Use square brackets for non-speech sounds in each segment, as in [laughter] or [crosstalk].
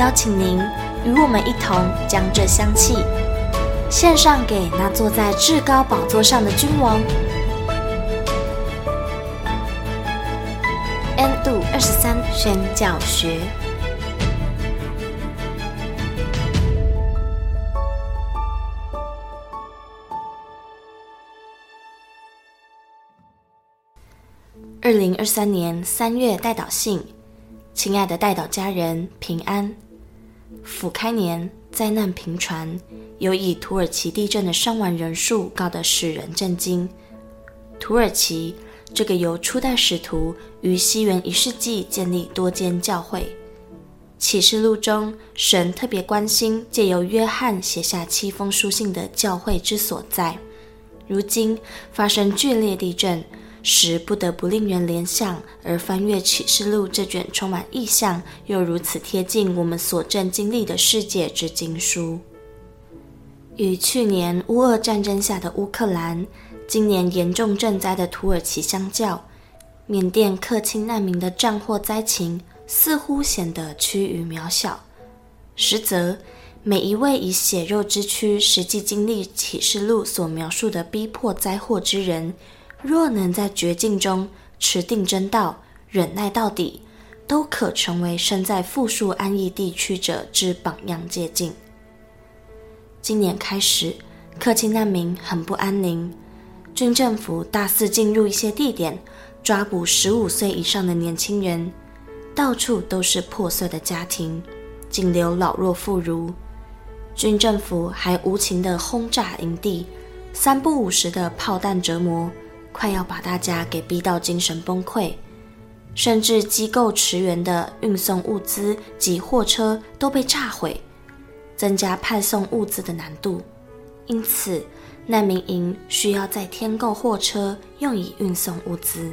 邀请您与我们一同将这香气献上给那坐在至高宝座上的君王。N 度二十三宣教学。二零二三年三月代祷信，亲爱的代祷家人平安。甫开年灾难频传，有以土耳其地震的伤亡人数高得使人震惊。土耳其这个由初代使徒于西元一世纪建立多间教会，启示录中神特别关心借由约翰写下七封书信的教会之所在。如今发生剧烈地震。时不得不令人联想，而翻阅启示录这卷充满意象又如此贴近我们所正经历的世界之经书。与去年乌俄战争下的乌克兰，今年严重震灾的土耳其相较，缅甸克钦难民的战祸灾情似乎显得趋于渺小。实则，每一位以血肉之躯实际经历启示录所描述的逼迫灾祸之人，若能在绝境中持定真道，忍耐到底，都可成为身在富庶安逸地区者之榜样借镜。今年开始，克钦难民很不安宁，军政府大肆进入一些地点，抓捕十五岁以上的年轻人，到处都是破碎的家庭，仅留老弱妇孺。军政府还无情地轰炸营地，三不五时的炮弹折磨。快要把大家给逼到精神崩溃，甚至机构驰援的运送物资及货车都被炸毁，增加派送物资的难度。因此，难民营需要再添购货车，用以运送物资。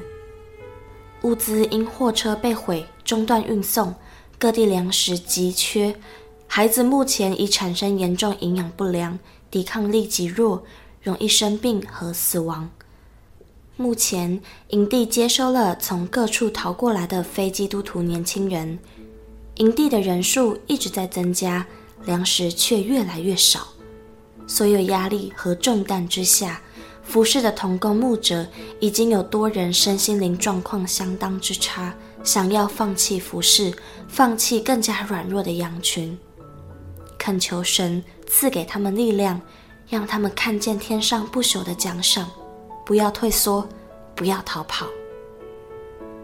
物资因货车被毁，中断运送，各地粮食急缺，孩子目前已产生严重营养不良，抵抗力极弱，容易生病和死亡。目前营地接收了从各处逃过来的非基督徒年轻人，营地的人数一直在增加，粮食却越来越少。所有压力和重担之下，服侍的同工牧者已经有多人身心灵状况相当之差，想要放弃服侍，放弃更加软弱的羊群。恳求神赐给他们力量，让他们看见天上不朽的奖赏。不要退缩，不要逃跑。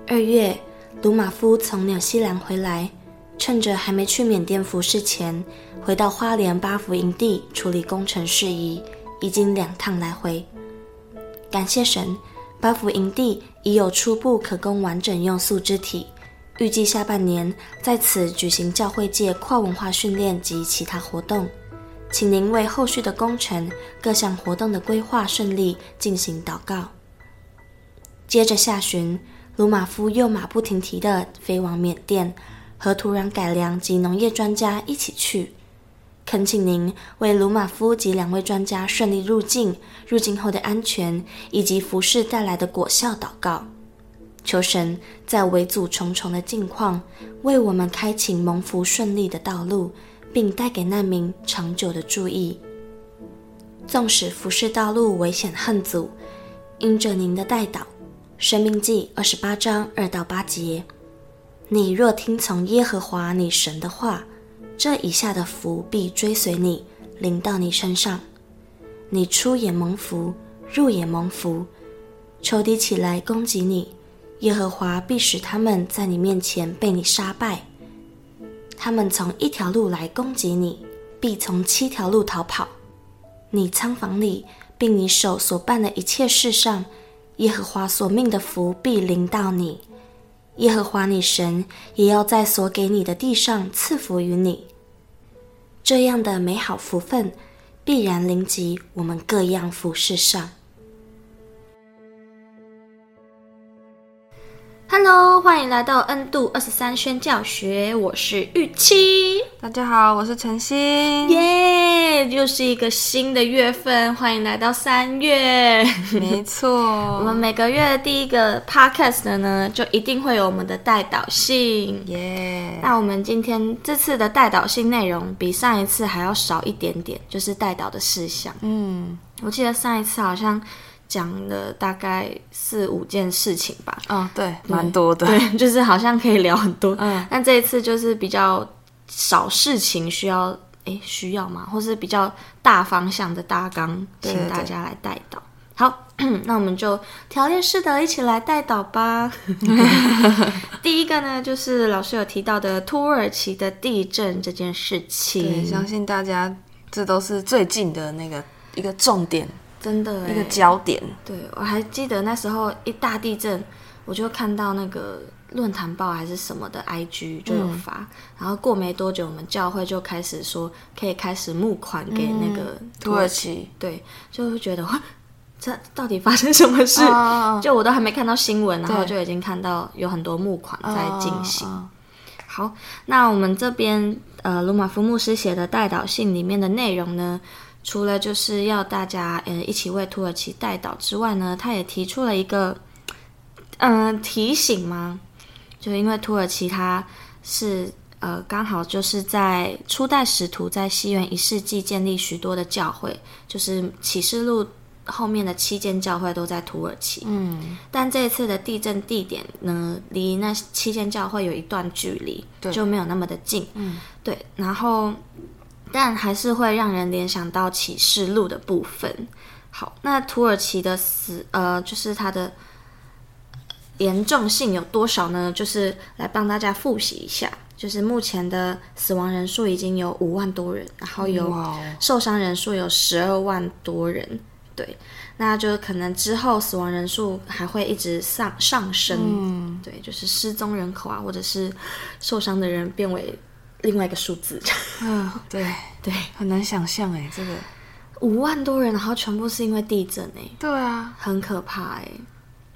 二月，鲁马夫从纽西兰回来，趁着还没去缅甸服侍前，回到花莲巴福营地处理工程事宜，已经两趟来回。感谢神，巴福营地已有初步可供完整用素肢体，预计下半年在此举行教会界跨文化训练及其他活动。请您为后续的工程、各项活动的规划顺利进行祷告。接着下旬，鲁马夫又马不停蹄地飞往缅甸，和土壤改良及农业专家一起去。恳请您为鲁马夫及两位专家顺利入境、入境后的安全以及服事带来的果效祷告。求神在围阻重重的境况，为我们开启蒙福顺利的道路。并带给难民长久的注意。纵使服侍道路危险横阻，因着您的代祷，《申命记》二十八章二到八节，你若听从耶和华你神的话，这以下的福必追随你，临到你身上。你出也蒙福，入也蒙福。仇敌起来攻击你，耶和华必使他们在你面前被你杀败。他们从一条路来攻击你，必从七条路逃跑。你仓房里，并你手所办的一切事上，耶和华所命的福必临到你，耶和华你神也要在所给你的地上赐福于你。这样的美好福分必然临及我们各样服事上。Hello，欢迎来到 N 度二十三宣教学，我是玉七。大家好，我是晨曦。耶，又是一个新的月份，欢迎来到三月。没错，[laughs] 我们每个月的第一个 podcast 呢，就一定会有我们的代祷信。耶，那我们今天这次的代祷信内容比上一次还要少一点点，就是代祷的事项。嗯，我记得上一次好像。讲了大概四五件事情吧。嗯、哦，对，蛮多的。对，[laughs] 就是好像可以聊很多。嗯，但这一次就是比较少事情需要，诶，需要吗？或是比较大方向的大纲，请大家来带导。好，[clears throat] 那我们就条列式的一起来带导吧。[laughs] 第一个呢，就是老师有提到的土耳其的地震这件事情。对，相信大家这都是最近的那个一个重点。真的一个焦点，对，我还记得那时候一大地震，我就看到那个论坛报还是什么的 IG 就有发，嗯、然后过没多久，我们教会就开始说可以开始募款给那个土耳其，对，就会觉得哇，这到底发生什么事？哦、[laughs] 就我都还没看到新闻，然后就已经看到有很多募款在进行。哦、好，那我们这边呃，鲁马夫牧师写的代祷信里面的内容呢？除了就是要大家呃一起为土耳其代祷之外呢，他也提出了一个嗯、呃、提醒吗，就因为土耳其它是呃刚好就是在初代使徒在西元一世纪建立许多的教会，就是启示录后面的七间教会都在土耳其，嗯，但这一次的地震地点呢，离那七间教会有一段距离，对。就没有那么的近，嗯，对，然后。但还是会让人联想到启示录的部分。好，那土耳其的死，呃，就是它的严重性有多少呢？就是来帮大家复习一下，就是目前的死亡人数已经有五万多人，然后有受伤人数有十二万多人。对，那就可能之后死亡人数还会一直上上升。嗯，对，就是失踪人口啊，或者是受伤的人变为。另外一个数字，嗯，对。[laughs] 对，很难想象哎，这个。五万多人，然后全部是因为地震哎，对啊，很可怕哎，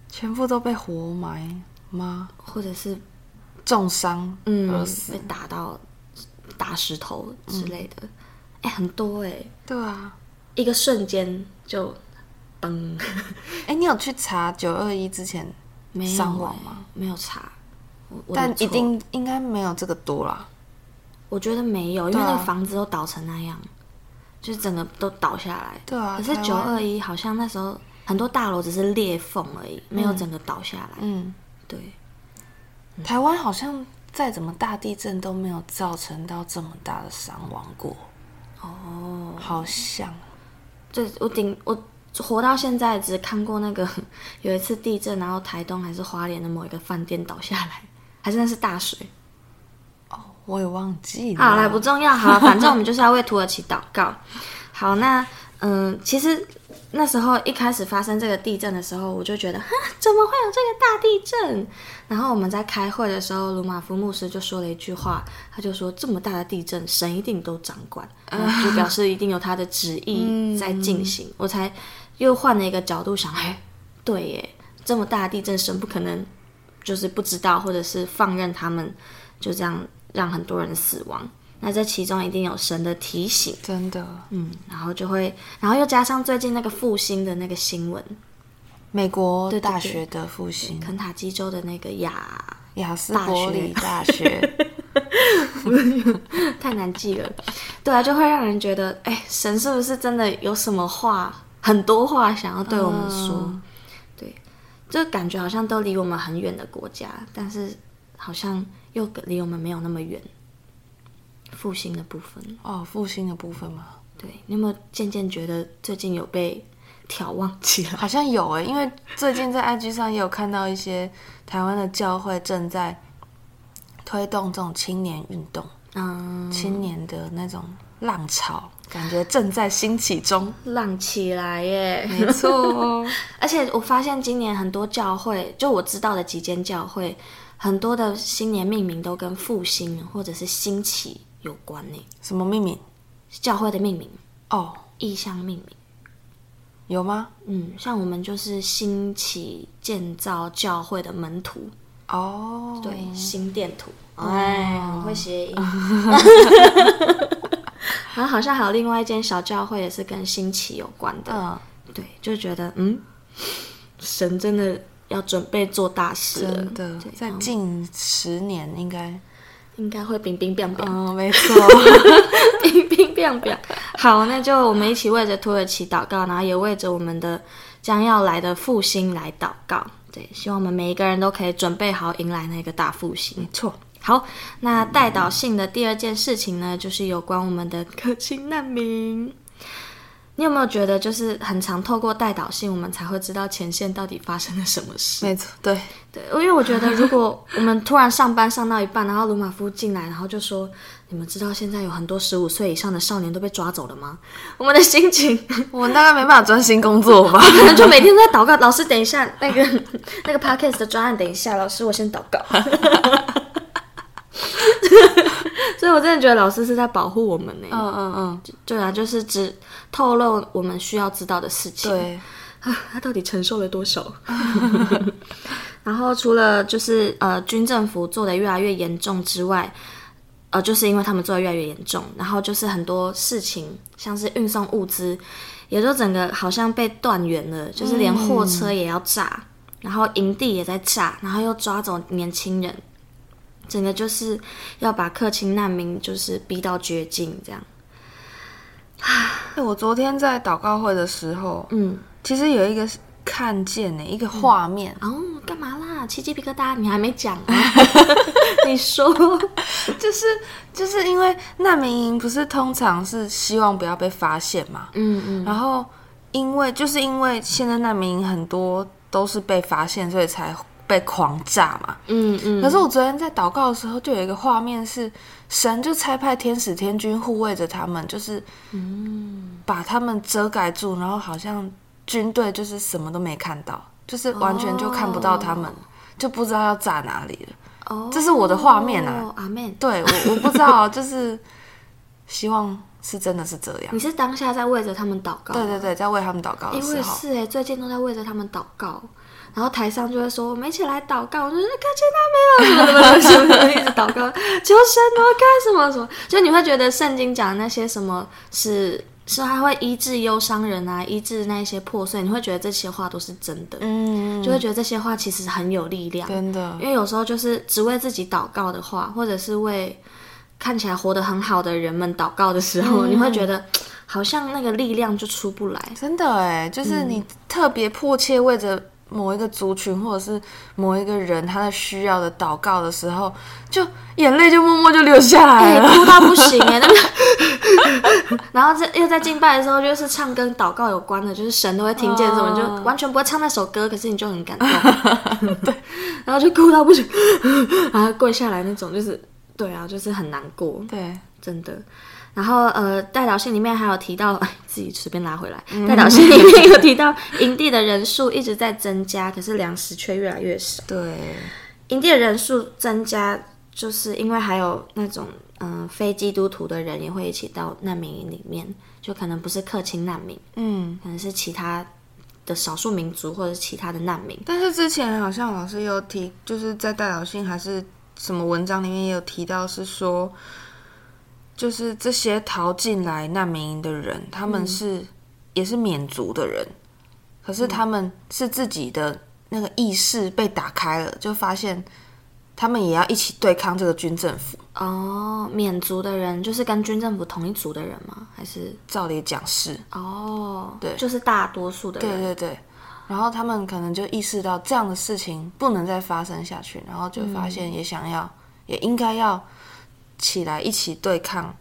全部都被活埋吗？或者是重伤，嗯，被打到打石头之类的，哎，很多哎，对啊，一个瞬间就崩，哎，[laughs] 你有去查九二一之前伤亡吗？没有查，但一定应该没有这个多啦。我觉得没有，因为那个房子都倒成那样，啊、就是整个都倒下来。对啊。可是九二一好像那时候很多大楼只是裂缝而已，嗯、没有整个倒下来。嗯，对。台湾好像再怎么大地震都没有造成到这么大的伤亡过。哦，好像。对，我顶我活到现在只看过那个 [laughs] 有一次地震，然后台东还是花莲的某一个饭店倒下来，还是那是大水。我也忘记了。好，来不重要。好，反正我们就是要为土耳其祷告。好，那嗯，其实那时候一开始发生这个地震的时候，我就觉得，哈，怎么会有这个大地震？然后我们在开会的时候，鲁马夫牧师就说了一句话，他就说：“这么大的地震，神一定都掌管，就表示一定有他的旨意在进行。”我才又换了一个角度想，哎，对耶，这么大的地震，神不可能就是不知道，或者是放任他们就这样。让很多人死亡，那这其中一定有神的提醒，真的，嗯，然后就会，然后又加上最近那个复兴的那个新闻，美国大学的复兴，肯塔基州的那个亚亚斯伯里大学，[laughs] 太难记了，对啊，就会让人觉得，哎，神是不是真的有什么话，很多话想要对我们说？嗯、对，就感觉好像都离我们很远的国家，但是好像。又离我们没有那么远，复兴的部分哦，复兴的部分吗？对，你有没有渐渐觉得最近有被挑望起来？好像有哎，因为最近在 IG 上也有看到一些台湾的教会正在推动这种青年运动，嗯，青年的那种浪潮。感觉正在兴起中，浪起来耶！没错哦，[laughs] 而且我发现今年很多教会，就我知道的几间教会，很多的新年命名都跟复兴或者是兴起有关呢。什么命名？教会的命名。哦，意向命名。有吗？嗯，像我们就是兴起建造教会的门徒。哦，对，心电图，哎，很会谐音。[laughs] 然后好像还有另外一间小教会也是跟兴起有关的，嗯，对，就觉得嗯，神真的要准备做大事了，真的，在近十年应该应该会冰冰变变，嗯，没错，[laughs] 冰冰变变。[laughs] 好，那就我们一起为着土耳其祷告，然后也为着我们的将要来的复兴来祷告。对，希望我们每一个人都可以准备好迎来那个大复兴。没错。好，那代祷信的第二件事情呢，就是有关我们的可亲难民。你有没有觉得，就是很常透过代导性，我们才会知道前线到底发生了什么事？没错，对对，因为我觉得，如果我们突然上班上到一半，然后鲁马夫进来，然后就说：“你们知道现在有很多十五岁以上的少年都被抓走了吗？”我们的心情，[laughs] 我们大概没办法专心工作吧？[laughs] 可能就每天在祷告。老师，等一下，那个那个 podcast 的专案，等一下，老师，我先祷告。[laughs] 所以，我真的觉得老师是在保护我们呢。嗯嗯嗯，对啊，就是只透露我们需要知道的事情。对啊，他到底承受了多少？[laughs] 然后，除了就是呃，军政府做的越来越严重之外，呃，就是因为他们做的越来越严重，然后就是很多事情，像是运送物资，也就整个好像被断源了，就是连货车也要炸，嗯、然后营地也在炸，然后又抓走年轻人。整个就是要把克钦难民就是逼到绝境，这样。哎，我昨天在祷告会的时候，嗯，其实有一个看见呢，一个画面。嗯、哦，干嘛啦？起鸡皮疙瘩？你还没讲啊？[laughs] 你说，[laughs] 就是就是因为难民营不是通常是希望不要被发现嘛？嗯嗯。然后因为就是因为现在难民营很多都是被发现，所以才。被狂炸嘛，嗯嗯。可是我昨天在祷告的时候，就有一个画面是神就差派天使天君护卫着他们，就是嗯，把他们遮盖住，然后好像军队就是什么都没看到，就是完全就看不到他们，哦、就不知道要炸哪里了。哦，这是我的画面啊，阿门。对，我我不知道，就是希望是真的是这样。你是当下在为着他们祷告？对对对，在为他们祷告的时候。因为是哎，最近都在为着他们祷告。然后台上就会说：“我们一起来祷告。”我就说：“看见他没有，什么什么什么，一直祷告，求神啊，干什么什么？就你会觉得圣经讲的那些什么是 [laughs] 是还会医治忧伤人啊，医治那些破碎，你会觉得这些话都是真的，嗯，就会觉得这些话其实很有力量，真的。因为有时候就是只为自己祷告的话，或者是为看起来活得很好的人们祷告的时候，嗯、你会觉得好像那个力量就出不来。真的哎，就是你特别迫切为着。某一个族群，或者是某一个人，他的需要的祷告的时候，就眼泪就默默就流下来了，欸、哭到不行哎！[laughs] 那个，[laughs] 然后在又在敬拜的时候，就是唱跟祷告有关的，就是神都会听见什么，就完全不会唱那首歌，可是你就很感动，[laughs] 对，然后就哭到不行，然后跪下来那种，就是对啊，就是很难过，对，真的。然后呃，代表信里面还有提到，哎，[laughs] 自己随便拉回来。代表信里面有提到，营地的人数一直在增加，可是粮食却越来越少。对，营地的人数增加，就是因为还有那种嗯、呃、非基督徒的人也会一起到难民营里面，就可能不是克钦难民，嗯，可能是其他的少数民族或者是其他的难民。但是之前好像老师有提，就是在代表信还是什么文章里面也有提到，是说。就是这些逃进来难民营的人，他们是、嗯、也是缅族的人，可是他们是自己的那个意识被打开了，就发现他们也要一起对抗这个军政府。哦，缅族的人就是跟军政府同一族的人吗？还是照理讲是？哦，对，就是大多数的人。对对对，然后他们可能就意识到这样的事情不能再发生下去，然后就发现也想要，嗯、也应该要。起来一起对抗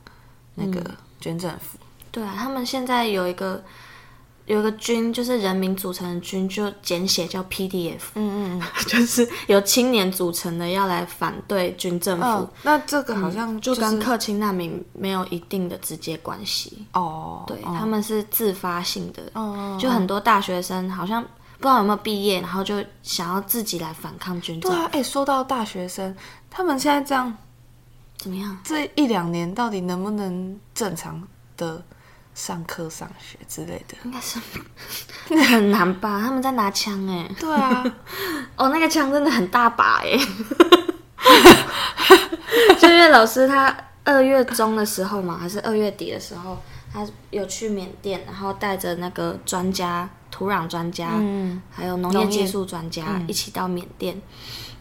那个军政府。嗯。对啊，他们现在有一个有一个军，就是人民组成的军，就简写叫 PDF。嗯嗯嗯，[laughs] 就是由青年组成的，要来反对军政府。哦、那这个好像、就是嗯、就跟克钦难民没有一定的直接关系。哦，对，哦、他们是自发性的。哦，就很多大学生好像不知道有没有毕业，然后就想要自己来反抗军。对啊，哎、欸，说到大学生，他们现在这样怎么样？这一两年到底能不能正常的？上课、上学之类的，应该是很难吧？他们在拿枪哎，对啊，[laughs] 哦，那个枪真的很大把哎。[laughs] 就因为老师他二月中的时候嘛，还是二月底的时候，他有去缅甸，然后带着那个专家、土壤专家，嗯，还有农业技术专家一起到缅甸，嗯、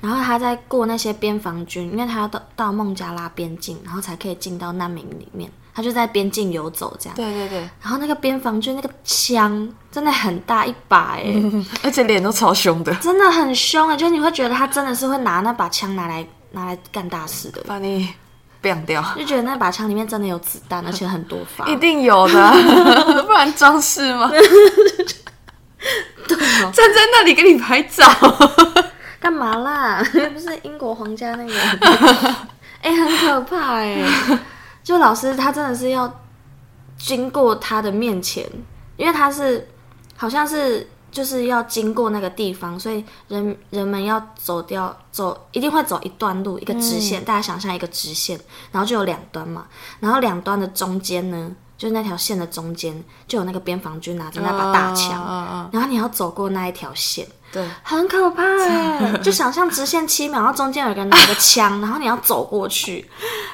然后他在过那些边防军，因为他要到到孟加拉边境，然后才可以进到难民里面。他就在边境游走，这样。对对对。然后那个边防军那个枪真的很大一把哎、嗯，[laughs] 而且脸都超凶的，真的很凶哎，就你会觉得他真的是会拿那把枪拿来拿来干大事的，把你毙掉。就觉得那把枪里面真的有子弹，[laughs] 而且很多发。一定有的，[laughs] 不然装饰吗？对哦，站在那里给你拍照，干嘛啦？[laughs] 不是英国皇家那个？[laughs] 哎、欸，很可怕哎。就老师他真的是要经过他的面前，因为他是好像是就是要经过那个地方，所以人人们要走掉走一定会走一段路，一个直线，嗯、大家想象一个直线，然后就有两端嘛，然后两端的中间呢，就是那条线的中间就有那个边防军拿着那把大枪，啊、然后你要走过那一条线，对，很可怕哎，[laughs] 就想象直线七秒，然后中间有个人拿个枪，然后你要走过去。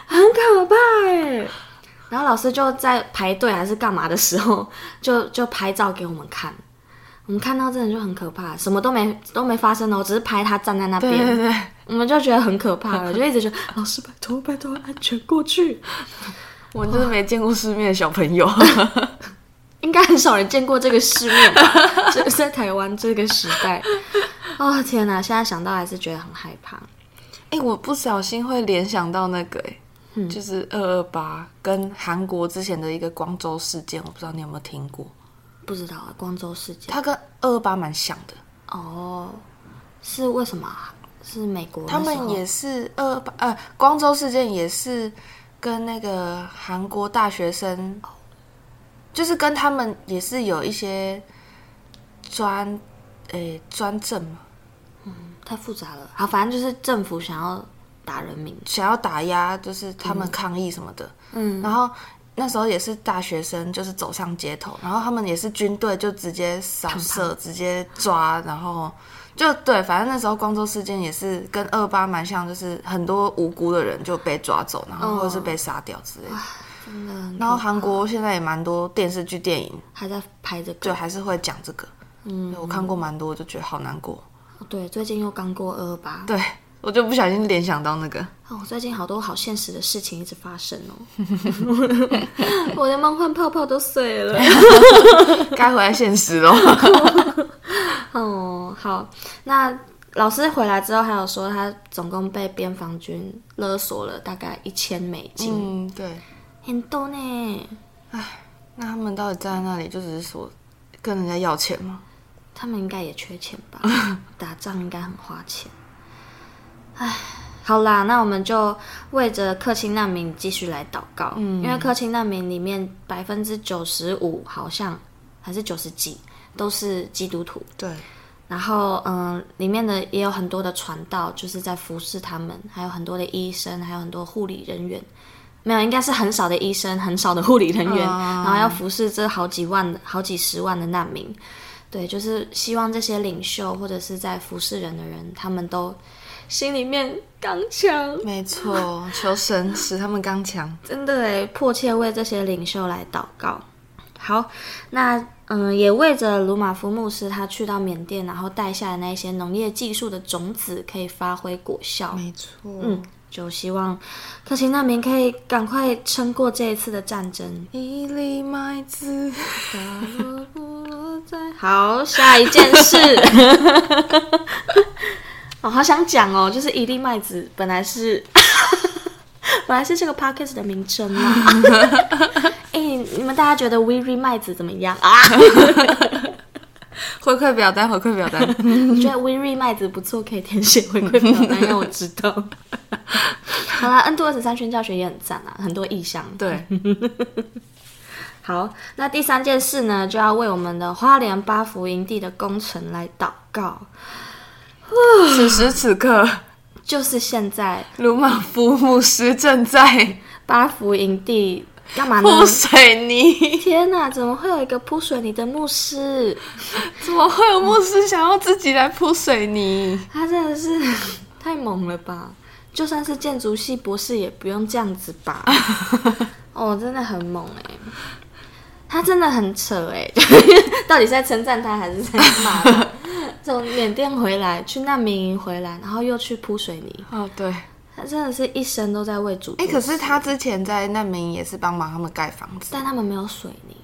很可怕哎，然后老师就在排队还是干嘛的时候，就 [laughs] 就拍照给我们看。我们看到真的就很可怕，什么都没都没发生哦，只是拍他站在那边。对对对，我们就觉得很可怕了，就一直觉得老师拜托拜托安全过去。[laughs] 我就是没见过世面的小朋友，应该很少人见过这个世面吧？[laughs] 就 [laughs] 在台湾这个时代。哦天哪，现在想到还是觉得很害怕。哎，我不小心会联想到那个哎。嗯、就是二二八跟韩国之前的一个光州事件，我不知道你有没有听过？不知道啊，光州事件，它跟二二八蛮像的哦。是为什么？是美国？他们也是二二八，呃，光州事件也是跟那个韩国大学生，哦、就是跟他们也是有一些专诶专政嘛。嗯，太复杂了。好，反正就是政府想要。打人民想要打压，就是他们抗议什么的。嗯，然后那时候也是大学生，就是走上街头，然后他们也是军队，就直接扫射，直接抓，然后就对，反正那时候光州事件也是跟二八蛮像，就是很多无辜的人就被抓走，然后或者是被杀掉之类的。哦、真的。然后韩国现在也蛮多电视剧、电影还在拍这个，就还是会讲这个。嗯，我看过蛮多，就觉得好难过。对，最近又刚过二二八。对。我就不小心联想到那个哦，最近好多好现实的事情一直发生哦，[laughs] 我的梦幻泡泡都碎了，[laughs] 该回来现实喽。[laughs] 哦，好，那老师回来之后还有说，他总共被边防军勒索了大概一千美金，嗯，对，很多呢。哎，那他们到底站在那里就只是说跟人家要钱吗？他们应该也缺钱吧？[laughs] 打仗应该很花钱。唉，好啦，那我们就为着克钦难民继续来祷告，嗯，因为克钦难民里面百分之九十五好像还是九十几都是基督徒，对。然后嗯，里面的也有很多的传道，就是在服侍他们，还有很多的医生，还有很多护理人员，没有，应该是很少的医生，很少的护理人员，嗯、然后要服侍这好几万、好几十万的难民，对，就是希望这些领袖或者是在服侍人的人，他们都。心里面刚强，没错，求神使他们刚强。真的诶，迫切为这些领袖来祷告。好，那嗯，也为着鲁马夫牧师他去到缅甸，然后带下的那些农业技术的种子可以发挥果效。没错，嗯，就希望克勤难民可以赶快撑过这一次的战争。一粒麦子，好，下一件事。[laughs] 哦，好想讲哦，就是一粒麦子本来是，[laughs] 本来是这个 podcast 的名称嘛。哎、欸，你们大家觉得 WeRe 麦子怎么样啊？[laughs] 回馈表单，回馈表单。[laughs] 你觉得 WeRe 麦子不错，可以填写回馈表单 [laughs] 让我知道。好啦，N 2二十三宣教学也很赞啊，很多意向。对。好，那第三件事呢，就要为我们的花莲八福营地的工程来祷告。此时此刻，就是现在，鲁玛夫牧师正在八福营地干嘛呢？铺水泥。天哪，怎么会有一个铺水泥的牧师？[laughs] 怎么会有牧师想要自己来铺水泥？他真的是 [laughs] 太猛了吧！就算是建筑系博士，也不用这样子吧？[laughs] 哦，真的很猛哎！他真的很扯哎，到底是在称赞他还是在骂他？从缅甸回来，去难民营回来，然后又去铺水泥。哦，对，他真的是一生都在为主。哎，可是他之前在难民营也是帮忙他们盖房子，但他们没有水泥，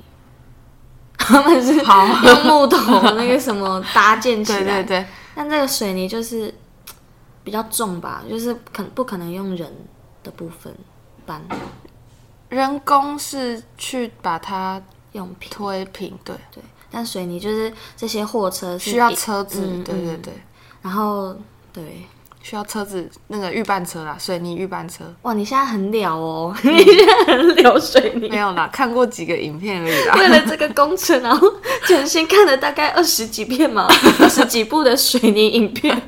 [laughs] 他们是用木头那个什么搭建起来。[laughs] 对对对。但这个水泥就是比较重吧，就是可不可能用人的部分搬？人工是去把它。用平推平，对对，但水泥就是这些货车需要车子，嗯、对对对，然后对需要车子，那个预拌车啦，水泥预拌车。哇，你现在很了哦，嗯、你现在很了水泥。没有啦，看过几个影片而已啦。为了这个工程，然后全新看了大概二十几片嘛，[laughs] 二十几部的水泥影片，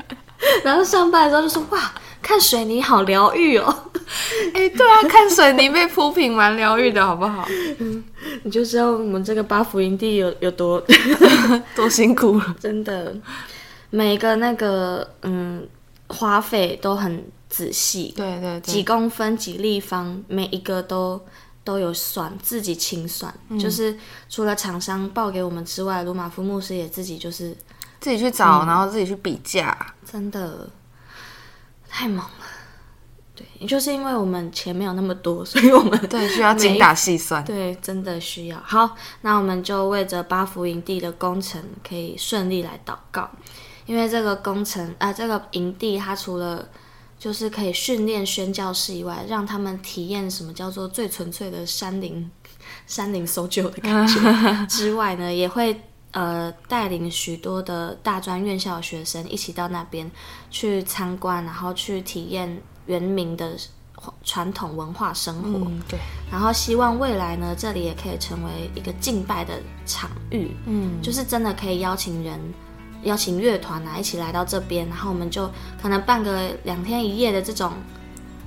然后上班的时候就说哇。看水泥好疗愈哦！哎、欸，对啊，看水泥被铺平蛮疗愈的，好不好？嗯，你就知道我们这个八福营地有有多 [laughs] 多辛苦了，真的，每个那个嗯花费都很仔细，对对对，几公分几立方，每一个都都有算，自己清算，嗯、就是除了厂商报给我们之外，鲁马夫牧师也自己就是自己去找，嗯、然后自己去比价，真的。太猛了，对，也就是因为我们钱没有那么多，所以我们对需要精打细算，对，真的需要。好，那我们就为着八福营地的工程可以顺利来祷告，因为这个工程啊、呃，这个营地它除了就是可以训练宣教士以外，让他们体验什么叫做最纯粹的山林山林搜救的感觉 [laughs] 之外呢，也会。呃，带领许多的大专院校的学生一起到那边去参观，然后去体验原民的传统文化生活。嗯，对。然后希望未来呢，这里也可以成为一个敬拜的场域。嗯，就是真的可以邀请人，邀请乐团啊，一起来到这边，然后我们就可能办个两天一夜的这种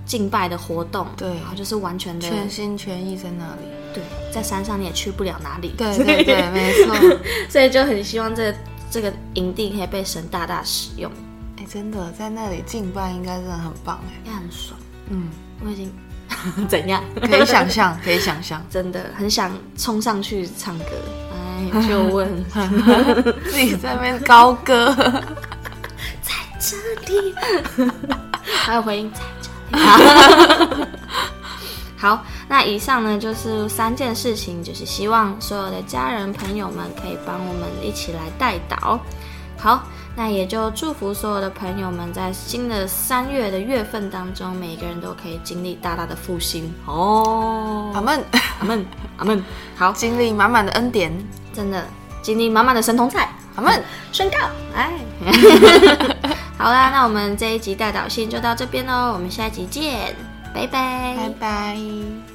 敬拜的活动。对，然后就是完全的全心全意在那里。对，在山上你也去不了哪里。对对对，[laughs] 没错。所以就很希望这个、这个营地可以被神大大使用。哎，真的在那里敬拜应该真的很棒哎，也很爽。嗯，我已经 [laughs] 怎样？可以想象，可以想象，[laughs] 真的很想冲上去唱歌。哎，就问 [laughs] 自己在那边高歌，[laughs] 在这里，[laughs] 还有回音在这里。好，那以上呢就是三件事情，就是希望所有的家人朋友们可以帮我们一起来带导。好，那也就祝福所有的朋友们在新的三月的月份当中，每个人都可以经历大大的复兴哦。阿门，阿门，阿门。好，经历满满的恩典，真的经历满满的神童菜，我们，[laughs] 宣告，哎，[laughs] 好啦，那我们这一集代祷信就到这边喽，我们下一集见。拜拜，拜拜。